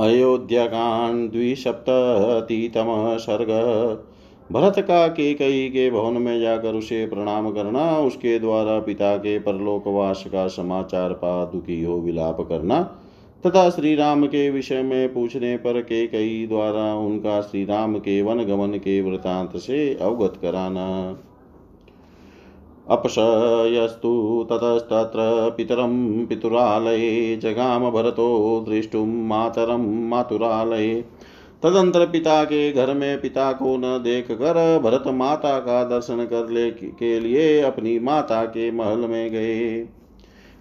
अयोध्याकांड द्विसप्ततितम सर्ग। भरत का के कई के भवन में जाकर उसे प्रणाम करना, उसके द्वारा पिता के परलोकवास का समाचार पा दुखी हो विलाप करना, तथा श्री राम के विषय में पूछने पर के कई द्वारा उनका श्री राम के वन गमन के वृतांत से अवगत कराना। अपशयस्तु ततस्तत्र पितरं पितुरालये जगाम भरतो दृष्टुं मातरं मातुरालये। तदंतर पिता के घर में पिता को न देख कर भरत माता का दर्शन कर ले के लिए अपनी माता के महल में गए।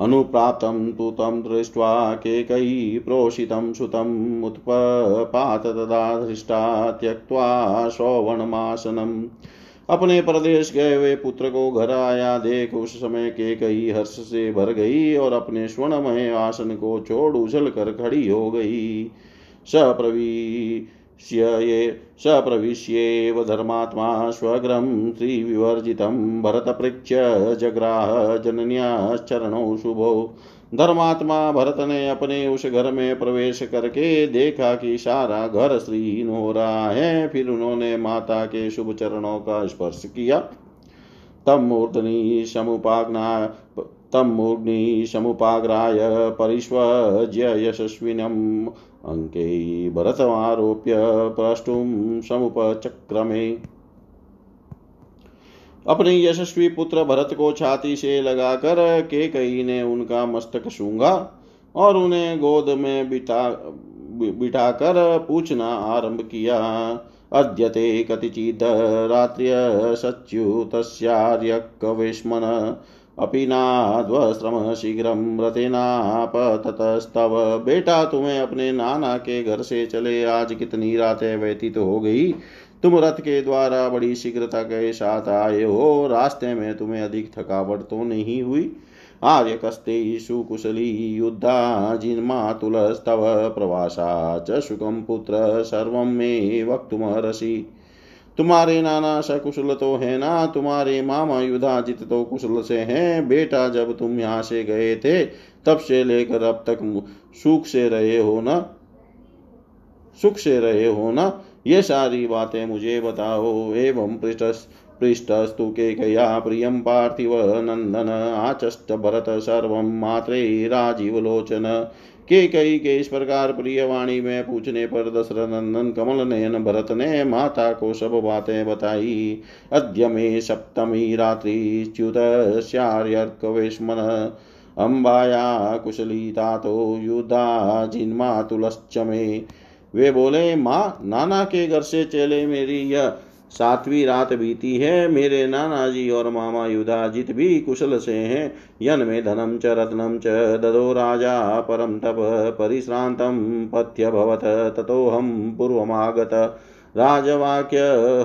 अनुप्राप्तं तु दृष्ट्वा केकयी प्रोषितं सुतम् उत्पपात तदा धृष्टा त्यक्त्वा श्रवणमासनम्। अपने प्रदेश गए हुए पुत्र को घर आया। देख उस समय के कई हर्ष से भर गई और अपने स्वर्णमय आसन को छोड़ उछल कर खड़ी हो गई। सप्रवीश्य ये सप्रविश्येव धर्मात्मा स्वग्रं श्रीविवर्जितं भरतपृच्छ जग्राह जनन्याश्चरणौ शुभो। धर्मात्मा भरत ने अपने उस घर में प्रवेश करके देखा कि सारा घर श्रीहीन हो रहा है। फिर उन्होंने माता के शुभ चरणों का स्पर्श किया। तम मूर्धनि समुपाग्ना तम मूर्धनि समुपाग्राय परिष्वज्य यशस्विनम् अङ्के भरतमारोप्य प्रष्टुं समुपचक्रमे। अपने यशस्वी पुत्र भरत को छाती से लगाकर के कई ने उनका मस्तक सूंघा और उन्हें गोद में बिठा बिठाकर पूछना आरंभ किया। अद्यते कतिचिद रात्र्य सच्युतस्यार्यकवेश्मन अपि नाद्वश्रम शीघ्रं रतेनापततस्तव बेटा, तुम्हें अपने नाना के घर से चले आज कितनी रातें व्यतीत हो गई? तुम रथ के द्वारा बड़ी शीघ्रता के साथ आए हो। रास्ते में तुम्हें अधिक थकावट तो नहीं हुई? आर्य कस्ते सुकुशली युद्धा जिन्मातुलस्तव प्रवासा च सुखम पुत्र, सर्व मे वक्तुमर्हसि तुम्हारे नाना सकुशल तो है ना? तुम्हारे मामा युधाजित तो कुशल से हैं। बेटा, जब तुम यहाँ से गए थे, तब से लेकर अब तक सुख से रहे हो ना? सुख से रहे हो ना? ये सारी बातें मुझे बताओ। एवं पृष्ठ पृष्ठस्तु के कया प्रियं पार्थिव नंदन आचष्ट भरत सर्व मात्रे राजीव लोचन। के कई के इस प्रकार प्रिय वाणी में पूछने पर दशरथ नंदन, कमल नयन, भरत ने माता को सब बातें बताई। अद्य मे सप्तमी रात्रि च्युत श्यार्यर्कवेश्मन अम्बाया कुशली तातो युद्धा जिन्मातुलश्च में। वे बोले, माँ, नाना के घर से चले मेरी यह सातवीं रात बीती है। मेरे नाना जी और मामा युधाजित भी कुशल से हैं। यन में धनम च, रत्नम च, ददो राजा, परम तप, परिश्रांतम, पथ्य भवत ततोहम पूर्वमागत। राजवाक्य,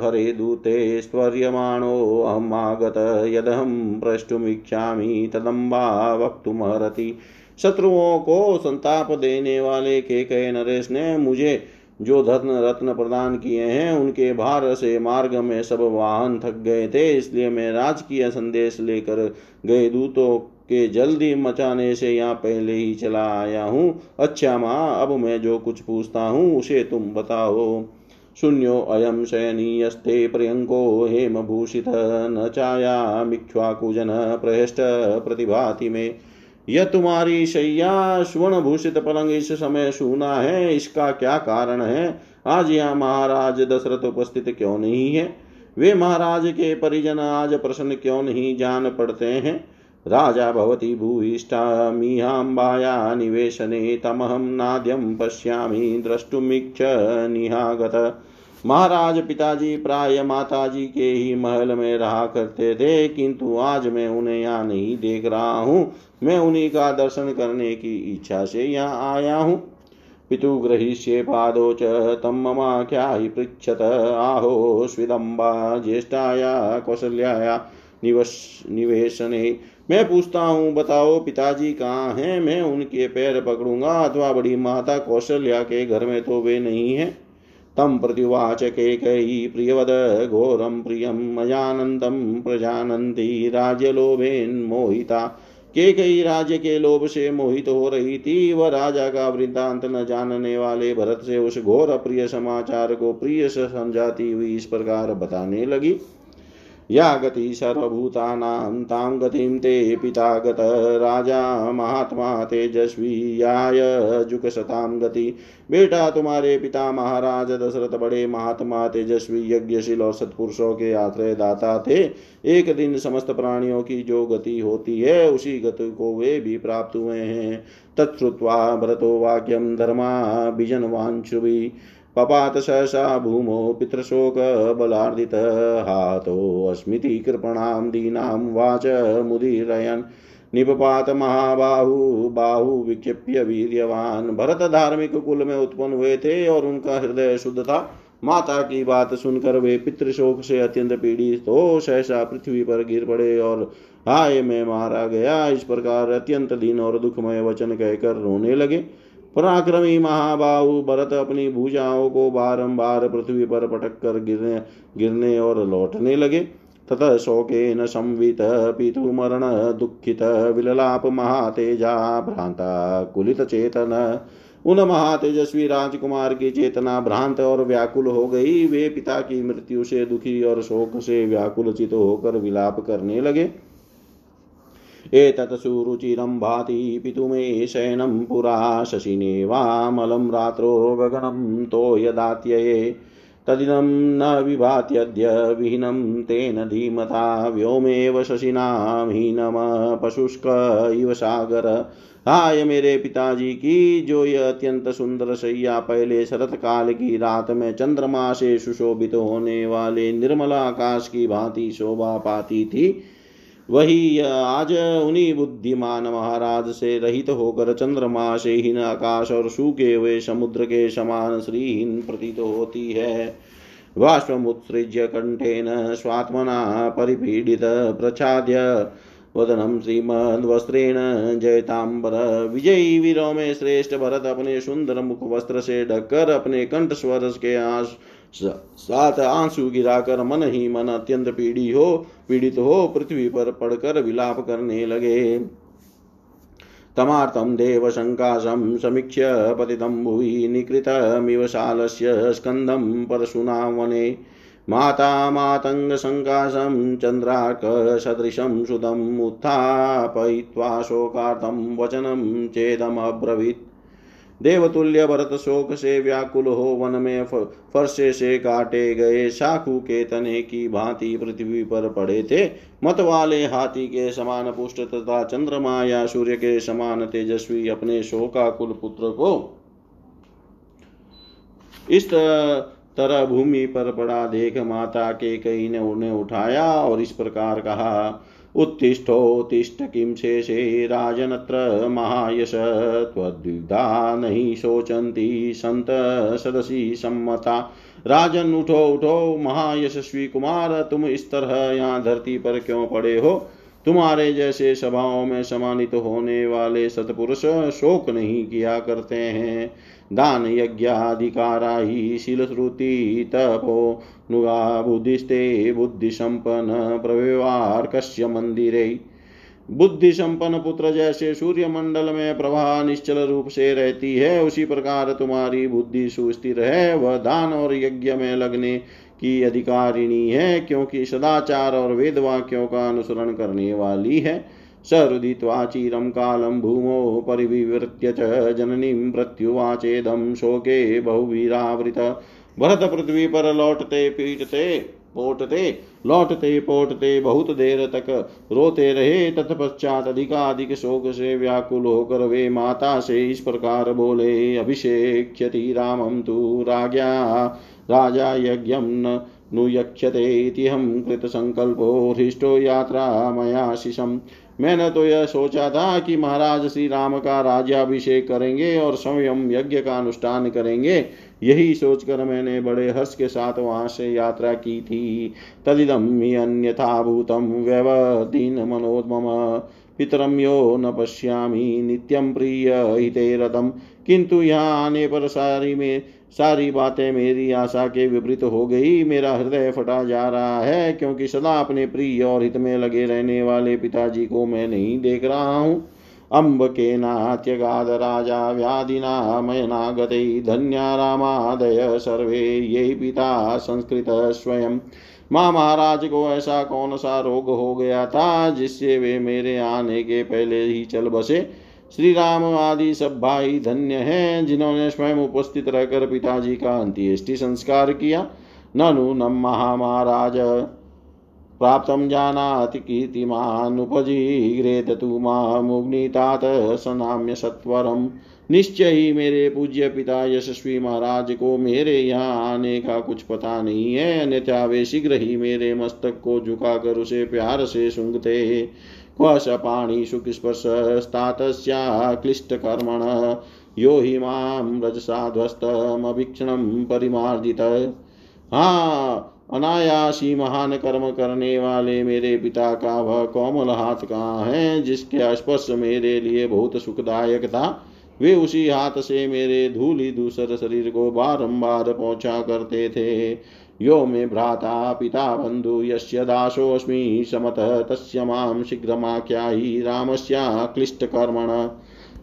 हरे दूते स्वर्यमाणो अहमागत यदहं प्रष्टुमिच्छामि, तदम्बा वक्तुमर्हति। शत्रुओं को संताप देने वाले के कहे नरेश ने मुझे जो धन रत्न प्रदान किए हैं, उनके भार से मार्ग में सब वाहन थक गए थे, इसलिए मैं राजकीय संदेश लेकर गए दूतों के जल्दी मचाने से यहाँ पहले ही चला आया हूँ। अच्छा माँ, अब मैं जो कुछ पूछता हूँ, उसे तुम बताओ। शून्यो अयम शयनीयस्ते प्रियंको हेमभूषित न चाया मिक्ष्वाकुजन प्रहष्ट प्रतिभाति में। यह तुम्हारी शैया स्वर्ण भूषित पलंग इस समय सुना है, इसका क्या कारण है? आज यहाँ महाराज दशरथ उपस्थित क्यों नहीं है? वे महाराज के परिजन आज प्रश्न क्यों नहीं जान पड़ते हैं? राजा भवती भूयिष्ठा मीहाम्बाया निवेशने, तमहं नाद्यं पश्यामि द्रष्टुमीक्ष निहागत। महाराज पिताजी प्राय माताजी के ही महल में रहा करते थे, किंतु आज मैं उन्हें यहाँ नहीं देख रहा हूँ। मैं उन्हीं का दर्शन करने की इच्छा से यहाँ आया हूँ। पितु गृहीष्ये पादो च तं ममाख्यायि पृच्छत। आहो स्विदम्बा ज्येष्ठाया कौशल्याया निवश, निवेशने। मैं पूछता हूँ, बताओ पिताजी कहाँ हैं? मैं उनके पैर पकड़ूँगा अथवा बड़ी माता कौशल्या के घर में तो वे नहीं हैं? तं प्रत्युवाच केकयी प्रियवद घोरं प्रियं मयानन्दं प्रजानन्ति राज्यलोभेन्मोहिता के कई राज्य के लोभ से मोहित हो रही थी वह राजा का वृद्धांत न जानने वाले भरत से उस घोर अप्रिय समाचार को प्रिय समझाती हुई इस प्रकार बताने लगी। या गति सर्वभूतानां तां ते पिता गत राजा महात्मा तेजस्वी याय जुकसतां गति। बेटा, तुम्हारे पिता महाराज दशरथ बड़े महात्मा तेजस्वी यज्ञशील और सत्पुरुषों के आश्रय दाता थे। एक दिन समस्त प्राणियों की जो गति होती है, उसी गति को वे भी प्राप्त हुए हैं। तत्वा भरतो वाक्यम धर्मा बीजनवांशुभी पपात सहसा भूमो पितृशोकबलार्दित हातोऽस्मिति कृपणां दीनां वाच मुदीरयन् निपपात महाबाहु बाहु विक्षिप्य वीर्यवान भरत धार्मिक कुल में उत्पन्न हुए थे और उनका हृदय शुद्ध था। माता की बात सुनकर वे पितृशोक से अत्यंत पीड़ित हो सहसा पृथ्वी पर गिर पड़े और हाय में मारा गया, इस प्रकार अत्यंत दीन और दुखमय वचन कहकर रोने लगे। पराक्रमी महाबाहु भरत अपनी भुजाओं को बारंबार पृथ्वी पर पटक कर गिरने गिरने और लौटने लगे। ततः शोकेन संवित पितुमरण दुखित विललाप महातेजा भ्रांता कुलित चेतन। उन महातेजस्वी राजकुमार की चेतना भ्रांत और व्याकुल हो गई। वे पिता की मृत्यु से दुखी और शोक से व्याकुल चित होकर विलाप करने लगे। एतत् सुरुचिरं भाति पितुमे शयनं पुरा शशिने वामलं रात्रो गगनं तोयदात्यये तदिदं न विभात्यद्य विहीनं तेन धीमता व्योमेव शशिनां हीनम पशुष्क इव सागर। हाय मेरे पिताजी की, जो यह अत्यंत सुंदर सैया पहले शरत काल की रात में चंद्रमा से सुशोभित होने वाले निर्मल आकाश की भांति शोभा पाती थी वही आज उन्हीं बुद्धिमान महाराज से रहित होकर चंद्रमा से हीन आकाश और सूखे हुए समुद्र के समान श्रीहीन प्रतीत होती है। वाष्पमुत्सृज्य कंठेन स्वात्मना परिपीडित प्रच्छाद्य वदनम श्रीमद्वस्त्रेण जयतांबर विजयी वीरों में श्रेष्ठ भरत अपने सुंदर मुख वस्त्र से ढककर अपने कंठ स्वर के आश साथ आँसू गिराकर मन ही मन अत्यंत पीड़ी हो, पीड़ित हो, पृथ्वी पर पड़कर विलाप करने लगे। तमार्तं देवशङ्काशं समीक्ष्य पतितं भुवि निकृतमिव शालस्य स्कन्दं परशुना वने माता मातङ्गसङ्काशं चन्द्रार्कसदृशं सुदम् उत्थापयित्वा शोकार्थं वचनं चेदमब्रवीत्। देवतुल्य भरत शोक से व्याकुल हो वन में फरसे से काटे गए शाखू के तने की भांति पृथ्वी पर पड़े थे। मत वाले हाथी के समान पुष्ट तथा चंद्रमा या सूर्य के समान तेजस्वी अपने शोकाकुल पुत्र को इस तरह भूमि पर पड़ा देख माता के कई ने उन्हें उठाया और इस प्रकार कहा उत्तिष्ठोत्तिष्ठ किं शेषे राजनत्र महायश त्वद्विधा नहीं शोचन्ति संत सदसी सम्मता। राजन उठो उठो, महायशस्वी कुमार, तुम इस तरह यहाँ धरती पर क्यों पड़े हो? तुम्हारे जैसे सभाओं में सम्मानित होने वाले सतपुरुष शोक नहीं किया करते हैं। दान यज्ञाधिकारा ही शीलश्रुति तपो नुगा बुद्धिस्ते बुद्धिसम्पन्न प्रव्यवार्कस्य मंदिरे। बुद्धि संपन्न पुत्र जैसे सूर्य मंडल में प्रभा निश्चल रूप से रहती है, उसी प्रकार तुम्हारी बुद्धि सुस्थिर है। वह दान और यज्ञ में लगने की अधिकारिणी है, क्योंकि सदाचार और वेद वाक्यों का अनुसरण करने वाली है। सरुदित्वा चिरं कालं भूमौ परिविवृत्य च, जननीं मृत्युवाचेदं शोके बहुवीरावृत। भरत पृथ्वी पर लौटते पीटते पोटते, लौटते पोटते बहुत देर तक रोते रहे। तत्पश्चात अधिकाधिक शोक से व्याकुल होकर वे माता से इस प्रकार बोले अभिषेक्यति रामं तु राज्ञा राजा यज्ञं नुयक्षते इति हम कृतसङ्कल्पो हृष्टो यात्रा मया शिशम। मैंने तो यह सोचा था कि महाराज श्री राम का राज्याभिषेक करेंगे और स्वयं यज्ञ का अनुष्ठान करेंगे। यही सोचकर मैंने बड़े हर्ष के साथ वहाँ से यात्रा की थी। तदिदम अन्यथा भूतम व्यवदीन मनोदम पितरम यो न पश्यामी नित्यम प्रिय हिते रतम किंतु यहाँ आने पर सारी में, सारी बातें मेरी आशा के विपरीत हो गई। मेरा हृदय फटा जा रहा है क्योंकि सदा अपने प्रिय और हित में लगे रहने वाले पिताजी को मैं नहीं देख रहा हूँ। अम्ब के नात्यगाद राजा व्याधिना मयना गते धन्या रामादय सर्वे ये पिता संस्कृत स्वयं माँ महाराज को ऐसा कौन सा रोग हो गया था, जिससे वे मेरे आने के पहले ही चल बसे? श्री राम आदि सब भाई धन्य हैं, जिन्होंने स्वयं उपस्थित रहकर पिताजी का अंत्येष्टि संस्कार किया। ननु नम महाराज प्राप्त जानाति कीर्तिमानुपजीग्रेत तु मामुग्नितात सनाम्य सत्वरम निश्चय ही मेरे पूज्य पिता यशस्वी महाराज को मेरे यहाँ आने का कुछ पता नहीं है। अन्यथा वे शीघ्र ही मेरे मस्तक को झुकाकर उसे प्यार से सुंगते क्वशपाणिषु स्पर्शस्तातस्याक्लिष्टकर्मण यो हि माँ रजसाध्वस्तमभीक्षणं परिमार्जित। हाँ अनायासी महान कर्म करने वाले मेरे पिता का वह कोमल हाथ कहाँ है, जिसके स्पर्श मेरे लिए बहुत सुखदायक था। वे उसी हाथ से मेरे धूलि दूसर शरीर को बारंबार पहुँचा करते थे। यो मे भ्राता पिता बन्धु यस्य दासोऽस्मि समतः तस्य माँ शीघ्रमाख्यायि रामस्याक्लिष्टकर्मण।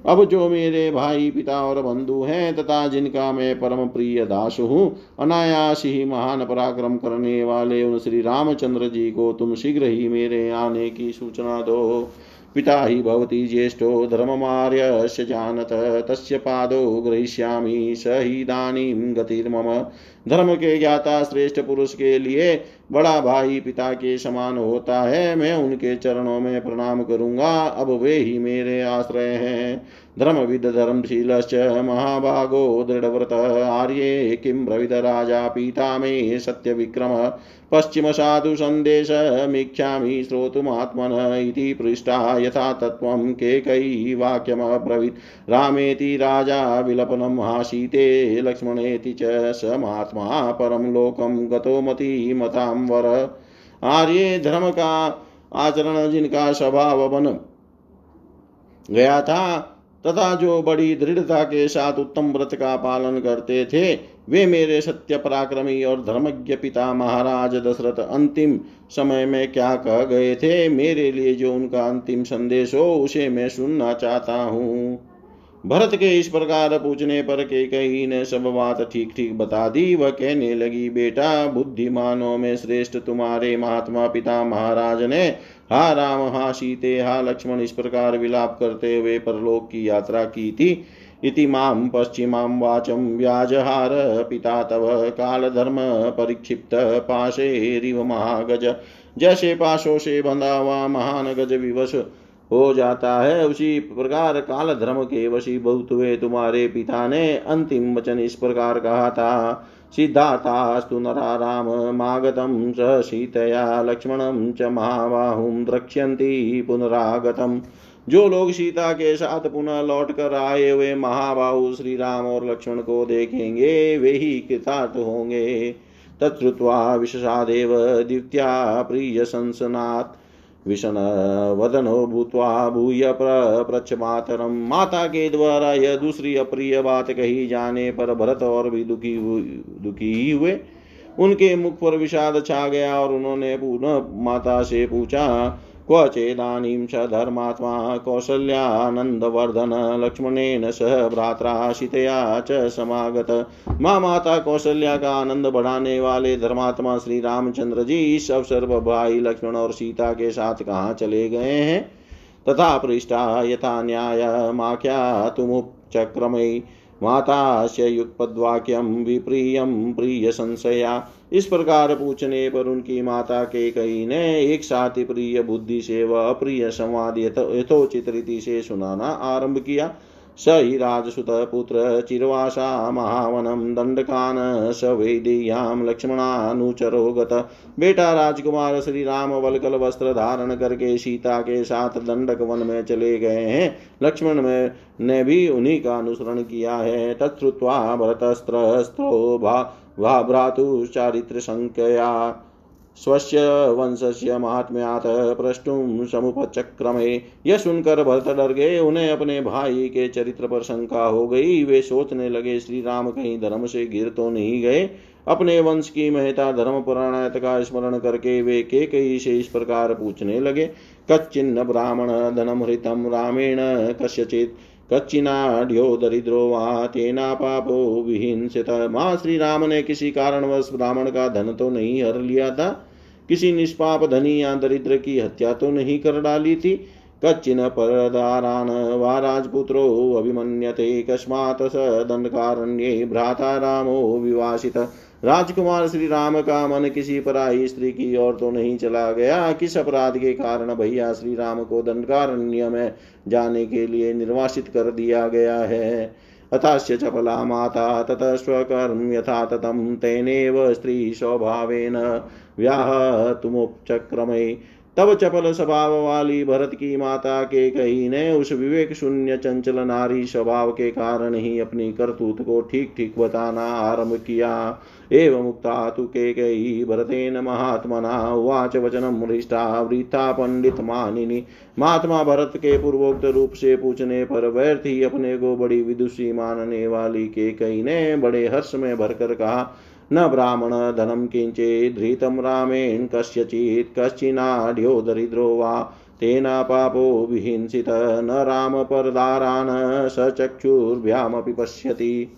अब जो मेरे भाई पिता और बंधु हैं तथा जिनका मैं परम प्रिय दास हूँ, अनायास ही महान पराक्रम करने वाले उन श्री रामचंद्र जी को तुम शीघ्र ही मेरे आने की सूचना दो। पिता ही भवती ज्येष्ठो धर्ममार्यस्य जानत, तस्य पादो ग्रहीष्यामि स इदानीं गतिर्मम। धर्म के ज्ञाता श्रेष्ठ पुरुष के लिए बड़ा भाई पिता के समान होता है, मैं उनके चरणों में प्रणाम करूँगा। अब वे ही मेरे आश्रय हैं। धर्मविद धर्मशील महाभागो दृढ़व्रत आर्ये किं ब्रविद राजा पीता मे सत्य विक्रम पश्चिम साधु सन्देशमीक्षामि श्रोतुमात्मन इति पृष्टा यथा तत्त्वं केकयी वाक्यमब्रवीत् रामेति राजा विलपनम् आसीते, लक्ष्मणेति च स महात्मा परं लोकं गतो मतां वर। आर्ये धर्म का आचरण जिनका स्वभाव बन। गया था, तथा जो बड़ी दृढ़ता के साथ उत्तम व्रत का पालन करते थे, वे मेरे सत्य पराक्रमी और धर्मज्ञ पिता महाराज दशरथ अंतिम समय में क्या कह गए थे? मेरे लिए जो उनका अंतिम संदेश हो, उसे मैं सुनना चाहता हूँ। भरत के इस प्रकार पूछने पर के कई ने सब बात ठीक ठीक बता दी। वह कहने लगी, बेटा, बुद्धिमानों में श्रेष्ठ तुम्हारे महात्मा पिता महाराज ने हा राम, हा सीते, हा लक्ष्मण इस प्रकार विलाप करते हुए परलोक की यात्रा की थी। इति माँ पश्चिमां वाचं व्याजहार, पिता तव कालधर्म परिक्षिप्त पाशेरिव महागज। जैसे पाशों से बंधा हुआ महान गज विवश हो जाता है उसी प्रकार काल धर्म के वशीभूत हुए तुम्हारे पिता ने अंतिम वचन इस प्रकार कहा था। सिद्धार्थास्तु नरा राममागतं स सीतया लक्ष्मणं च महाबाहुं द्रक्ष्यन्ति पुनरागतम्। जो लोग सीता के साथ पुनः लौट कर आए हुए महाबाहु श्री राम और लक्ष्मण को देखेंगे, वे ही कृतार्थ होंगे। तत्वा विशेषादेव द्वित्या प्रिय विषण वदनो भूतवा भूय प्रच मातरम माता के द्वारा यह दूसरी अप्रिय बात कही जाने पर भरत और भी दुखी दुखी ही हुए। उनके मुख पर विषाद छा गया और उन्होंने पुनः माता से पूछा क्व चेदानीं स धर्मात्मा कौसल्यानन्दवर्धन लक्ष्मणेन सह भ्रात्रा सीतया च समागत। माँ माता कौशल्या का आनंद बढ़ाने वाले धर्मात्मा श्री रामचंद्र जी इस अवसर पर भाई, लक्ष्मण और सीता के साथ कहाँ चले गए हैं? तथा पृष्ठा यथा न्याय माख्या तुमुपचक्रमयी मातास्य युगपद्वाक्यम विप्रियम प्रिय संशया इस प्रकार पूछने पर उनकी माता के कई ने एक साथ प्रिय बुद्धि से वह अप्रिय संवाद यथोचित रीति से सुनाना आरंभ किया। स हि राजसुत पुत्र चिर्वासा महावनम दंडकान स वेदीयाम लक्ष्मणानुचरो गत बेटा राजकुमार श्री राम वलकल वस्त्र धारण करके सीता के साथ दंडक वन में चले गए हैं। लक्ष्मण में ने भी उन्हीं का अनुसरण किया है। तत्वा भरतस्त्रो भा भ्रातु चारित्र संख्या स्वस्य वंशस्य महात्म्यात प्रष्टुम समुपचक्रमे। यह सुनकर भरत डर गए उन्हें अपने भाई के चरित्र पर शंका हो गई। वे सोचने लगे श्री राम कहीं धर्म से गिर तो नहीं गए। अपने वंश की महता धर्म पुराणायत का स्मरण करके वे के कई से इस प्रकार पूछने लगे। कच्चिन्न ब्राह्मण धनम हृतम रामेण कस्यचित। कच्चिनाढ़ो दरिद्रो वा तेना पापो विहिंसित। माँ श्री राम ने किसी कारणवश ब्राह्मण का धन तो नहीं हर लिया था। किसी निष्पाप धनी या दरिद्र की हत्या तो नहीं कर डाली थी। कच्चिन परदारान वा राजपुत्रो अभिमन्यते, कस्मात् स दंडकारण्ये भ्राता रामो विवासित। राजकुमार श्री राम का मन किसी पराई स्त्री की ओर तो नहीं चला गया। किस अपराध के कारण भैया श्री राम को दंडकारण्य में जाने के लिए निर्वासित कर दिया गया है? अथास्य चपला माता तत स्वकर्म यथा ततं तेनेव स्त्री स्वभावेन व्याह तुमोपचक्रमे। तब चपल स्वभाव वाली भरत की माता के कही ने उस विवेक शून्य चंचल नारी स्वभाव के कारण ही अपनी करतूत को ठीक ठीक बताना आरंभ किया। एवं मुक्ता तु के कही, भरतेन महात्मना उवाच वचनम हृष्टा वृथा पंडित मानिनी। महात्मा भरत के पूर्वोक्त रूप से पूछने पर व्यर्थ अपने को बड़ी विदुषी मानने वाली के कही ने बड़े हर्ष में भरकर कहा न ब्राह्मण धनं किञ्चिद्धृतं रामेण कस्यचित् कश्चिनाढ्यो दरिद्रो वा तेन पापो विहिंसित न रामपरदारान् स चक्षुर्भ्यामपि पश्यति।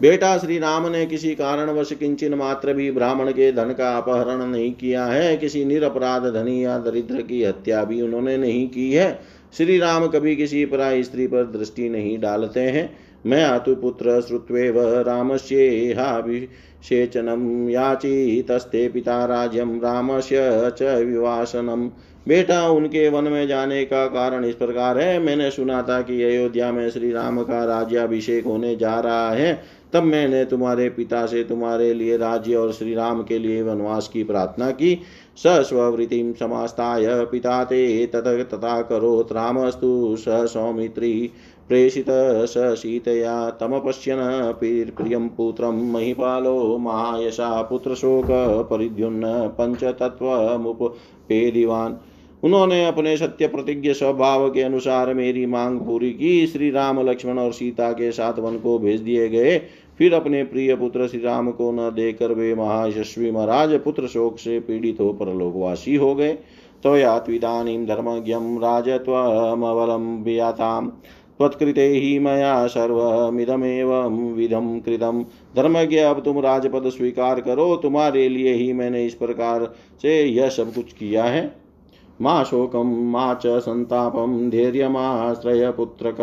बेटा श्री राम ने किसी कारणवश किंचन मात्र भी ब्राह्मण के धन का अपहरण नहीं किया है, किसी निरपराध धनी या दरिद्र की हत्या भी उन्होंने नहीं की है। श्री राम कभी किसी पराई स्त्री पर दृष्टि नहीं डालते हैं। मया तु पुत्र श्रुत्वेव रामस्येहाभिषेचनं याचितस्ते पिता राज्यं रामस्य च विवासनम् बेटा, उनके वन में जाने का कारण इस प्रकार है। मैंने सुना था कि अयोध्या में श्री राम का राज्याभिषेक होने जा रहा है। तब मैंने तुम्हारे पिता से तुम्हारे लिए राज्य और श्री राम के लिए वनवास की प्रार्थना की। स स्वृति समास्ताय पिता ते तत तथा करोत् रामस्तु स सौमित्री। प्रेषित स सीतया तमपश्यन् प्रियं पुत्रं महिपालो महायशा पुत्रशोकपरिद्युन्न पञ्चतत्त्वमुपपेदिवान्। उन्होंने अपने सत्य प्रतिज्ञ स्वभाव के अनुसार मेरी मांग पूरी की। श्री राम, लक्ष्मण और सीता के साथ वन को भेज दिए गए। फिर अपने प्रिय पुत्र श्री राम को न देकर वे महायशस्वी महाराज पुत्र शोक से पीड़ित हो परलोकवासी हो गए। त्वया त्विदानीं धर्मज्ञं राजत्वमवलम्ब्यताम् त्वत्कृते हि मया सर्वमिदमेवं विधम कृतम। धर्मज्ञ, अब तुम राजपद स्वीकार करो, तुम्हारे लिए ही मैंने इस प्रकार से यह सब कुछ किया है। माँ शोकम मा च संतापम धैर्यमाश्रय पुत्रक।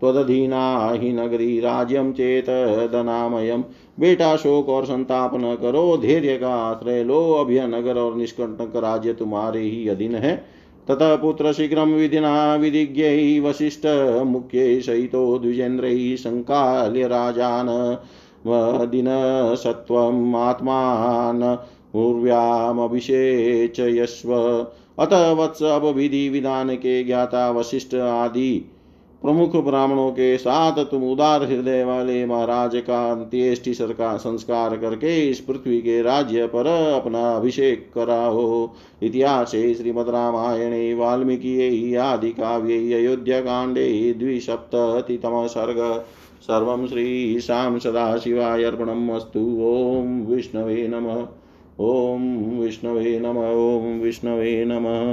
त्वदधीना ही नगरी राज्यम चेत दनामयम बेटा शोक और संताप न करो, धैर्य का आश्रय लो। अब यह नगर और निष्कंटक राज्य तुम्हारे ही अधीन है। ततः पुत्रशीघ्रं विधिना विधिज्ञै वसिष्ठमुख्यै सहितो द्विजेन्द्रैः सङ्काल्य राजान्। वदिनसत्त्वम् आत्मान् उर्व्यामभिषेचयस्व अतः वत्स अब विधि विधान के ज्ञाता वशिष्ठ आदि प्रमुख ब्राह्मणों के साथ तुम उदार हृदय वाले महाराज का अंत्येष्टि सरकार संस्कार करके इस पृथ्वी के राज्य पर अपना अभिषेक कराओ। इतिहास श्रीमद रामायणे वाल्मीकि आदि काव्ये अयोध्या कांडे द्विसप्ततितम सर्ग सर्व श्रीशां सदाशिवाय अर्पणम् अस्तु। ॐ विष्णवे नमः। ॐ विष्णवे नम। ॐ विष्णवे नमः।